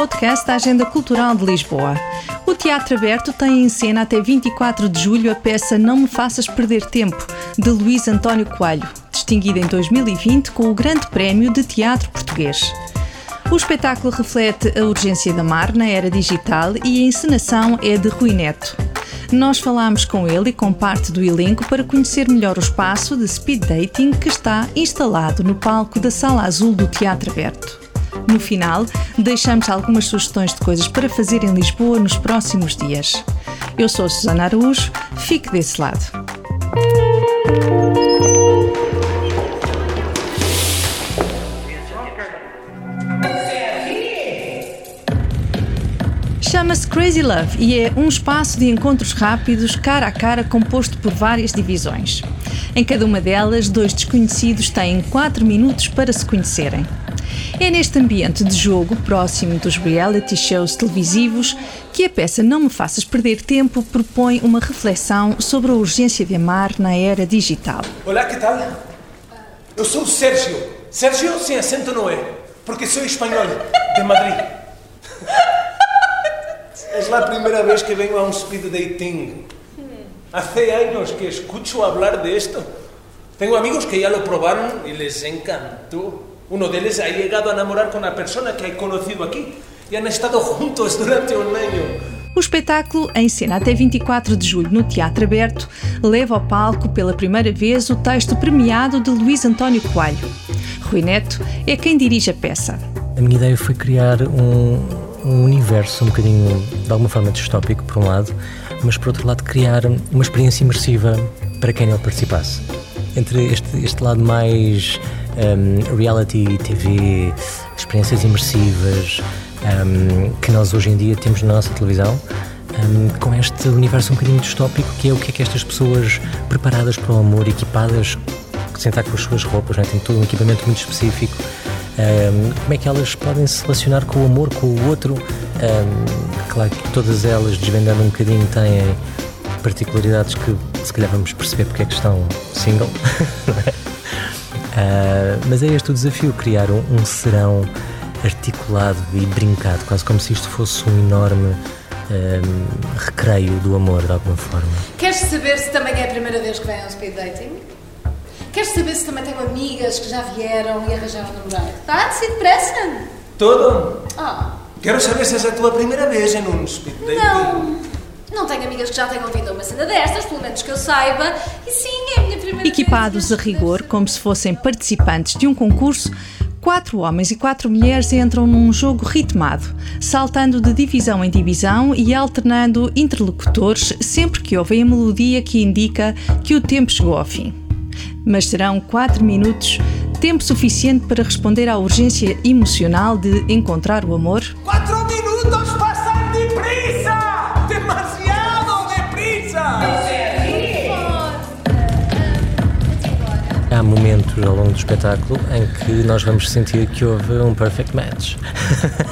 podcast da Agenda Cultural de Lisboa. O Teatro Aberto tem em cena até 24 de julho a peça Não Me Faças Perder Tempo, de Luís António Coelho, distinguida em 2020 com o Grande Prémio de Teatro Português. O espetáculo reflete a urgência da mar na era digital e a encenação é de Rui Neto. Nós falámos com ele e com parte do elenco para conhecer melhor o espaço de speed dating que está instalado no palco da Sala Azul do Teatro Aberto. No final, deixamos algumas sugestões de coisas para fazer em Lisboa nos próximos dias. Eu sou Susana Araújo, fique desse lado. Chama-se Crazy Love e é um espaço de encontros rápidos, cara a cara, composto por várias divisões. Em cada uma delas, dois desconhecidos têm 4 minutos para se conhecerem. É neste ambiente de jogo, próximo dos reality shows televisivos, que a peça Não Me Faças Perder Tempo propõe uma reflexão sobre a urgência de amar na era digital. Olá, que tal? Eu sou o Sérgio. Sérgio sem acento não é, porque sou espanhol, de Madrid. É a primeira vez que venho a um speed dating. Hace años que escucho hablar de. Tengo amigos que ya lo probaron y les encantó. Uno de ellos ha llegado a enamorar con la persona que he conocido aquí y han estado juntos durante un año. O espetáculo, em cena até 24 de julho no Teatro Aberto, leva ao palco pela primeira vez o texto premiado de Luís António Coelho. Rui Neto é quem dirige a peça. A minha ideia foi criar um, um universo um bocadinho, de alguma forma, distópico, por um lado, mas por outro lado, criar uma experiência imersiva para quem nele participasse. Entre este, este lado mais um, reality TV, experiências imersivas um, que nós hoje em dia temos na nossa televisão, um, com este universo um bocadinho distópico que é o que é que estas pessoas preparadas para o amor, equipadas, sem estar com as suas roupas, né? tem todo um equipamento muito específico. Como é que elas podem se relacionar com o amor, com o outro? Claro que todas elas, desvendando um bocadinho, têm particularidades que se calhar vamos perceber porque é que estão single. Uh, mas é este o desafio, criar um, um, serão articulado e brincado, quase como se isto fosse um enorme um, recreio do amor, de alguma forma. Queres saber se também é a primeira vez que vem ao speed dating? Queres saber se também tenho amigas que já vieram e arranjaram namorado? Tá? Se depressa? Todo? Ah. Quero saber se é a tua primeira vez em um speed dating. Não. Não tenho amigas que já tenham vindo a uma cena destas, pelo menos que eu saiba. E sim, é a minha primeira Equipados vez. a rigor, como se fossem participantes de um concurso, quatro homens e quatro mulheres entram num jogo ritmado, saltando de divisão em divisão e alternando interlocutores sempre que ouvem a melodia que indica que o tempo chegou ao fim. Mas serão quatro minutos tempo suficiente para responder à urgência emocional de encontrar o amor? Quatro minutos ao longo do espetáculo em que nós vamos sentir que houve um perfect match.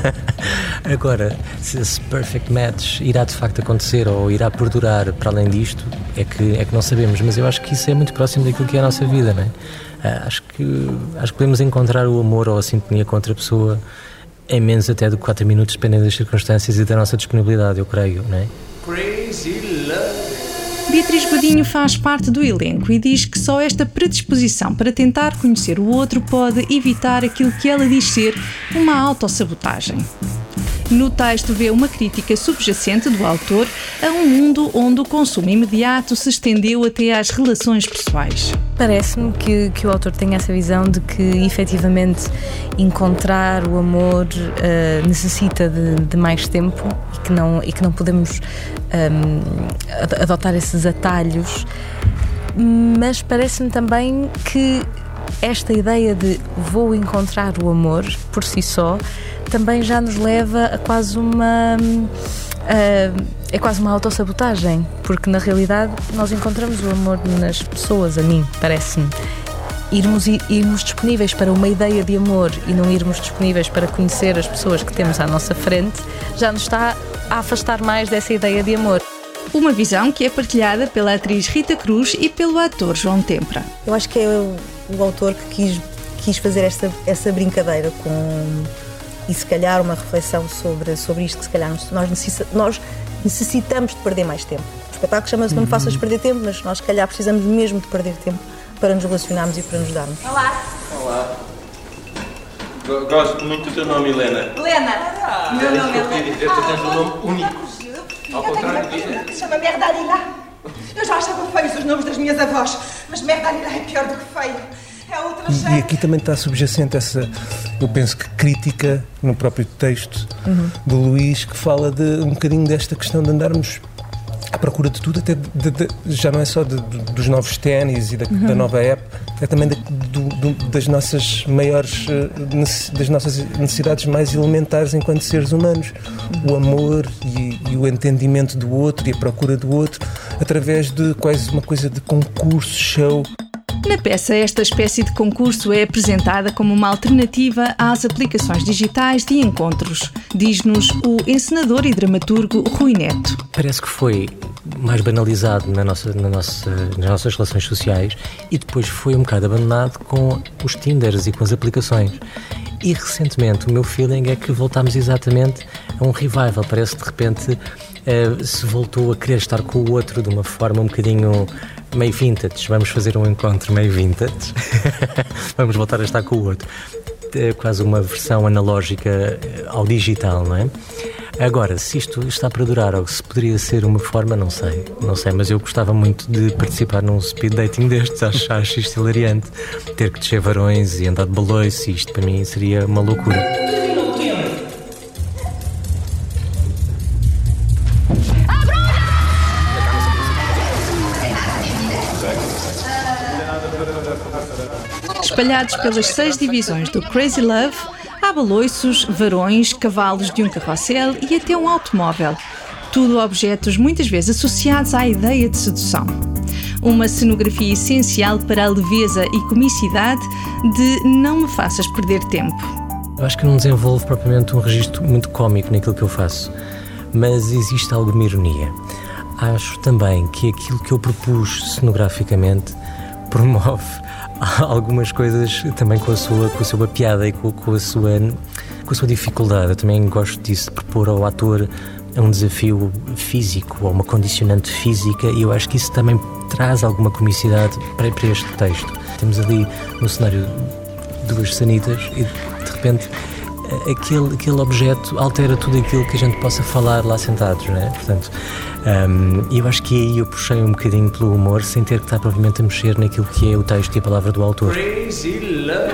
Agora, se esse perfect match irá de facto acontecer ou irá perdurar para além disto, é que, é que não sabemos, mas eu acho que isso é muito próximo daquilo que é a nossa vida, não é? Uh, acho, que, acho que podemos encontrar o amor ou a sintonia com outra pessoa em menos até de 4 minutos, dependendo das circunstâncias e da nossa disponibilidade, eu creio, não é? Crazy. Beatriz Godinho faz parte do elenco e diz que só esta predisposição para tentar conhecer o outro pode evitar aquilo que ela diz ser uma autossabotagem. No texto vê uma crítica subjacente do autor a um mundo onde o consumo imediato se estendeu até às relações pessoais. Parece-me que, que o autor tem essa visão de que efetivamente encontrar o amor uh, necessita de, de, mais tempo e que não, e que não podemos um, adotar esses atalhos, mas parece-me também que esta ideia de vou encontrar o amor por si só também já nos leva a quase uma. Uh, é quase uma autossabotagem, porque na realidade nós encontramos o amor nas pessoas, a mim, parece-me. Irmos, irmos disponíveis para uma ideia de amor e não irmos disponíveis para conhecer as pessoas que temos à nossa frente já nos está a afastar mais dessa ideia de amor. Uma visão que é partilhada pela atriz Rita Cruz e pelo ator João Tempra. Eu acho que é o, o autor que quis, quis fazer esta, essa brincadeira com e se calhar uma reflexão sobre, sobre isto que se calhar nós, necessita, nós necessitamos de perder mais tempo. O espetáculo chama-se Não me faças perder tempo, mas nós se calhar precisamos mesmo de perder tempo para nos relacionarmos e para nos darmos. Olá. Olá. Gosto muito do teu nome, Helena. Helena. Meu nome é Helena. dizer, tu tens um nome único. Ao contrário de Se chama Merdalila. Eu já achava feios os nomes das minhas avós, mas Merdalila é pior do que feio. É e, e aqui também está subjacente essa, eu penso que crítica no próprio texto uhum. do Luís, que fala de um bocadinho desta questão de andarmos à procura de tudo, até de, de, já não é só de, dos novos ténis e da, uhum. da, nova app, é também do, do, das nossas maiores, eh, das nossas necessidades mais elementares enquanto seres humanos. O amor e, e, o entendimento do outro e a procura do outro, através de quase uma coisa de concurso, show. Na peça, esta espécie de concurso é apresentada como uma alternativa às aplicações digitais de encontros, diz-nos o encenador e dramaturgo Rui Neto. Parece que foi mais banalizado na nossa, na nossa, nas nossas relações sociais e depois foi um bocado abandonado com os Tinders e com as aplicações. E recentemente o meu feeling é que voltámos exatamente a um revival. Parece que de repente uh, se voltou a querer estar com o outro de uma forma um bocadinho meio vintage. Vamos fazer um encontro meio vintage. Vamos voltar a estar com o outro. É quase uma versão analógica eh, ao digital, não é? Agora, se isto está para durar ou se poderia ser uma forma, não sei, não sei, mas eu gostava muito de participar num speed dating destes, acho, acho isto hilariante. Ter que descer varões e andar de baloiço, isto para mim seria uma loucura. Espalhados pelas seis divisões do Crazy Love, Há baloiços, varões, cavalos de um carrossel e até um automóvel. Tudo objetos muitas vezes associados à ideia de sedução. Uma cenografia essencial para a leveza e comicidade de Não Me Faças Perder Tempo. Eu acho que não desenvolvo propriamente um registro muito cómico naquilo que eu faço, mas existe alguma ironia. Acho também que aquilo que eu propus cenograficamente promove algumas coisas também com a sua, com a sua piada e com, com, a sua, com a sua dificuldade. Eu também gosto disso, de propor ao ator um desafio físico ou uma condicionante física e eu acho que isso também traz alguma comicidade para, para este texto. Temos ali no cenário duas sanitas e de repente aquele, aquele objeto altera tudo aquilo que a gente possa falar lá sentados, não é? Portanto, um, eu acho que aí eu puxei um bocadinho pelo humor sem ter que estar provavelmente a mexer naquilo que é o texto e a palavra do autor.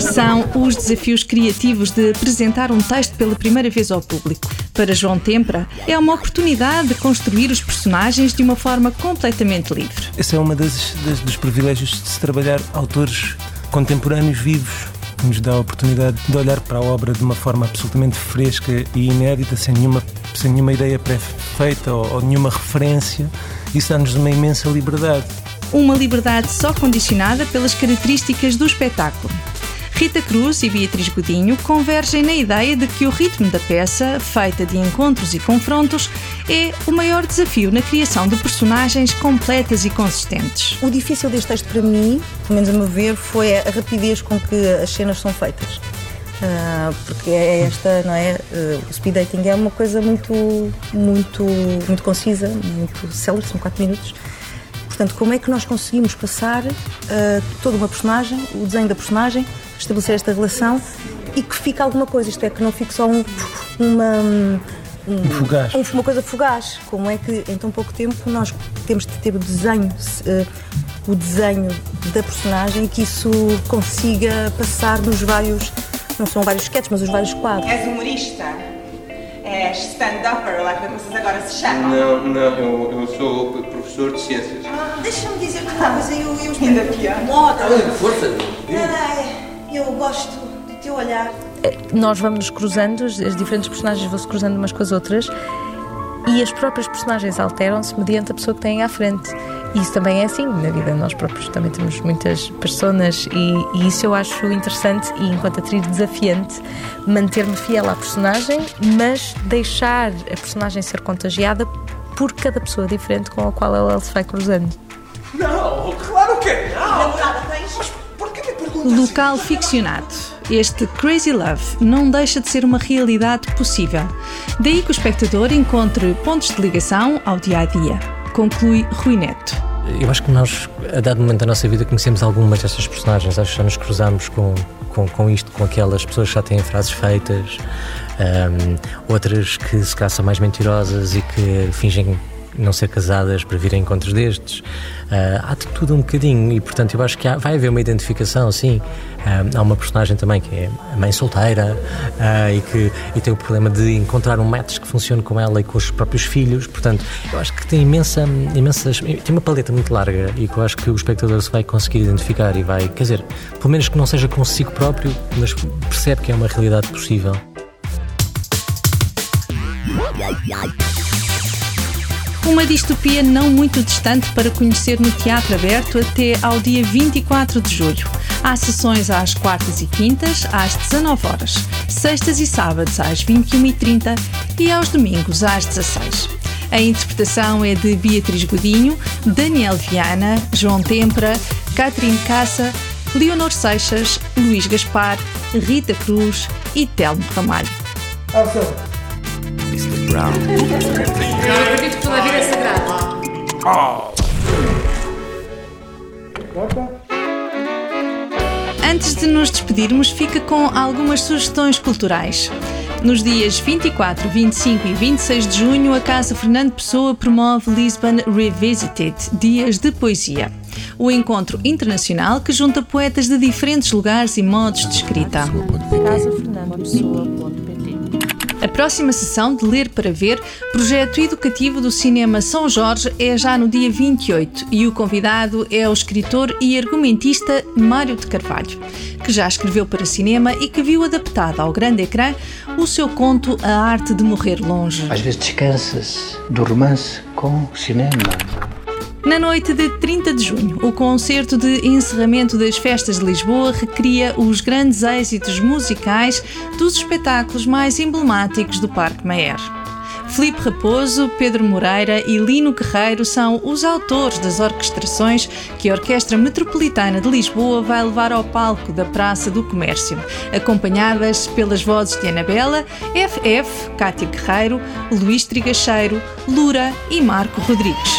São os desafios criativos de apresentar um texto pela primeira vez ao público. Para João Tempra, é uma oportunidade de construir os personagens de uma forma completamente livre. Esse é um dos privilégios de se trabalhar autores contemporâneos vivos que nos dá a oportunidade de olhar para a obra de uma forma absolutamente fresca e inédita, sem nenhuma, sem nenhuma ideia pré-feita ou, ou nenhuma referência. Isso dá-nos uma imensa liberdade. Uma liberdade só condicionada pelas características do espetáculo. Rita Cruz e Beatriz Godinho convergem na ideia de que o ritmo da peça, feita de encontros e confrontos, é o maior desafio na criação de personagens completas e consistentes. O difícil deste texto para mim, pelo menos a meu ver, foi a rapidez com que as cenas são feitas. Uh, porque é esta, não é? Uh, o speed dating é uma coisa muito, muito, muito concisa, muito célere, são 4 minutos. Portanto, como é que nós conseguimos passar uh, toda uma personagem, o desenho da personagem, estabelecer esta relação e que fique alguma coisa, isto é, que não fique só um, uma. Um, fugaz. Um, uma coisa fugaz. Como é que em tão pouco tempo nós temos de ter o desenho, uh, o desenho da personagem e que isso consiga passar nos vários, não são vários sketches, mas os vários quadros. És humorista? És stand-upper, lá como vocês agora se chamam? Não, não, eu, eu sou professor de ciências. Ah, Deixa-me dizer-te uma coisa, eu, eu estou... Ainda pior. Moda. Força! Eu gosto do teu olhar. Eh, nós vamos nos cruzando, as diferentes personagens vão se cruzando umas com as outras e as próprias personagens alteram-se mediante a pessoa que têm à frente. E isso também é assim na vida, nós próprios também temos muitas personas e, e isso eu acho interessante e enquanto atriz desafiante manter-me fiel à personagem, mas deixar a personagem ser contagiada por cada pessoa diferente com a qual ela se vai cruzando. Não, Local ficcionado. Este Crazy Love não deixa de ser uma realidade possível. Daí que o espectador encontre pontos de ligação ao dia a dia. Conclui Rui Neto. Eu acho que nós, a dado momento da nossa vida, conhecemos algumas destas personagens. Acho que já nos cruzamos com, com, com isto, com aquelas pessoas que já têm frases feitas, ahm, outras que se calhar são mais mentirosas e que fingem não ser casadas para vir a encontros destes. Ah, há de tudo um bocadinho e, portanto, eu acho que há- vai haver uma identificação, sim. Ah, há uma personagem também que é a mãe solteira ah, e que e tem o problema de encontrar um match que funcione com ela e com os próprios filhos. Portanto, eu acho que tem imensa, imensas. tem uma paleta muito larga e que eu acho que o espectador se vai conseguir identificar e vai, quer dizer, pelo menos que não seja consigo próprio, mas percebe que é uma realidade possível. Uma distopia não muito distante para conhecer no Teatro Aberto até ao dia 24 de julho. Há sessões às quartas e quintas, às 19 horas, sextas e sábados às 21h30 e aos domingos às 16 A interpretação é de Beatriz Godinho, Daniel Viana, João Tempra, Catherine Caça, Leonor Seixas, Luís Gaspar, Rita Cruz e Telmo Ramalho. Brown. Eu acredito que toda a vida é sagrada. Antes de nos despedirmos, fica com algumas sugestões culturais. Nos dias 24, 25 e 26 de junho, a Casa Fernando Pessoa promove Lisbon Revisited Dias de Poesia. O encontro internacional que junta poetas de diferentes lugares e modos de escrita. A próxima sessão de Ler para Ver, projeto educativo do Cinema São Jorge, é já no dia 28 e o convidado é o escritor e argumentista Mário de Carvalho, que já escreveu para cinema e que viu adaptado ao grande ecrã o seu conto A Arte de Morrer Longe. Às vezes descansas do romance com o cinema. Na noite de 30 de junho, o concerto de encerramento das festas de Lisboa recria os grandes êxitos musicais dos espetáculos mais emblemáticos do Parque Maer. Filipe Raposo, Pedro Moreira e Lino Guerreiro são os autores das orquestrações que a Orquestra Metropolitana de Lisboa vai levar ao palco da Praça do Comércio, acompanhadas pelas vozes de Anabela, FF, Cátia Guerreiro, Luís Trigacheiro, Lura e Marco Rodrigues.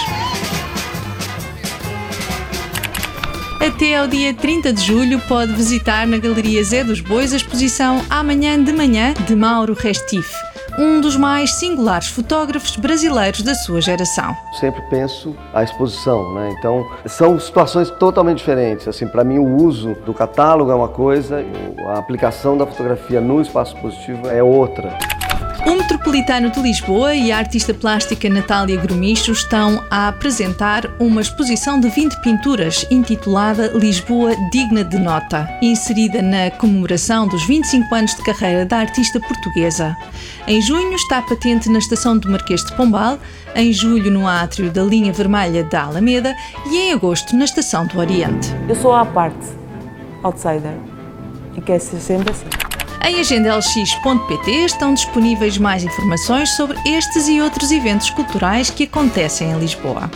Até ao dia 30 de julho pode visitar na Galeria Zé dos Bois a exposição Amanhã de Manhã de Mauro Restife, um dos mais singulares fotógrafos brasileiros da sua geração. Sempre penso a exposição, né? Então são situações totalmente diferentes. Assim, para mim o uso do catálogo é uma coisa, a aplicação da fotografia no espaço positivo é outra. O Metropolitano de Lisboa e a artista plástica Natália Grumicho estão a apresentar uma exposição de 20 pinturas intitulada Lisboa Digna de Nota, inserida na comemoração dos 25 anos de carreira da artista portuguesa. Em junho está patente na estação do Marquês de Pombal, em julho no átrio da linha vermelha da Alameda e em agosto na estação do Oriente. Eu sou à parte, outsider, e quero ser sempre assim. Em agendalx.pt estão disponíveis mais informações sobre estes e outros eventos culturais que acontecem em Lisboa.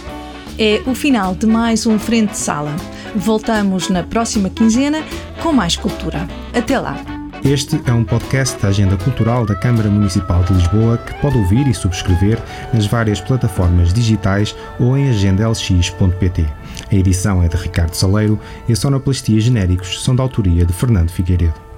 É o final de mais um Frente de Sala. Voltamos na próxima quinzena com mais cultura. Até lá! Este é um podcast da Agenda Cultural da Câmara Municipal de Lisboa que pode ouvir e subscrever nas várias plataformas digitais ou em agendalx.pt. A edição é de Ricardo Saleiro e a sonoplastia genéricos são da autoria de Fernando Figueiredo.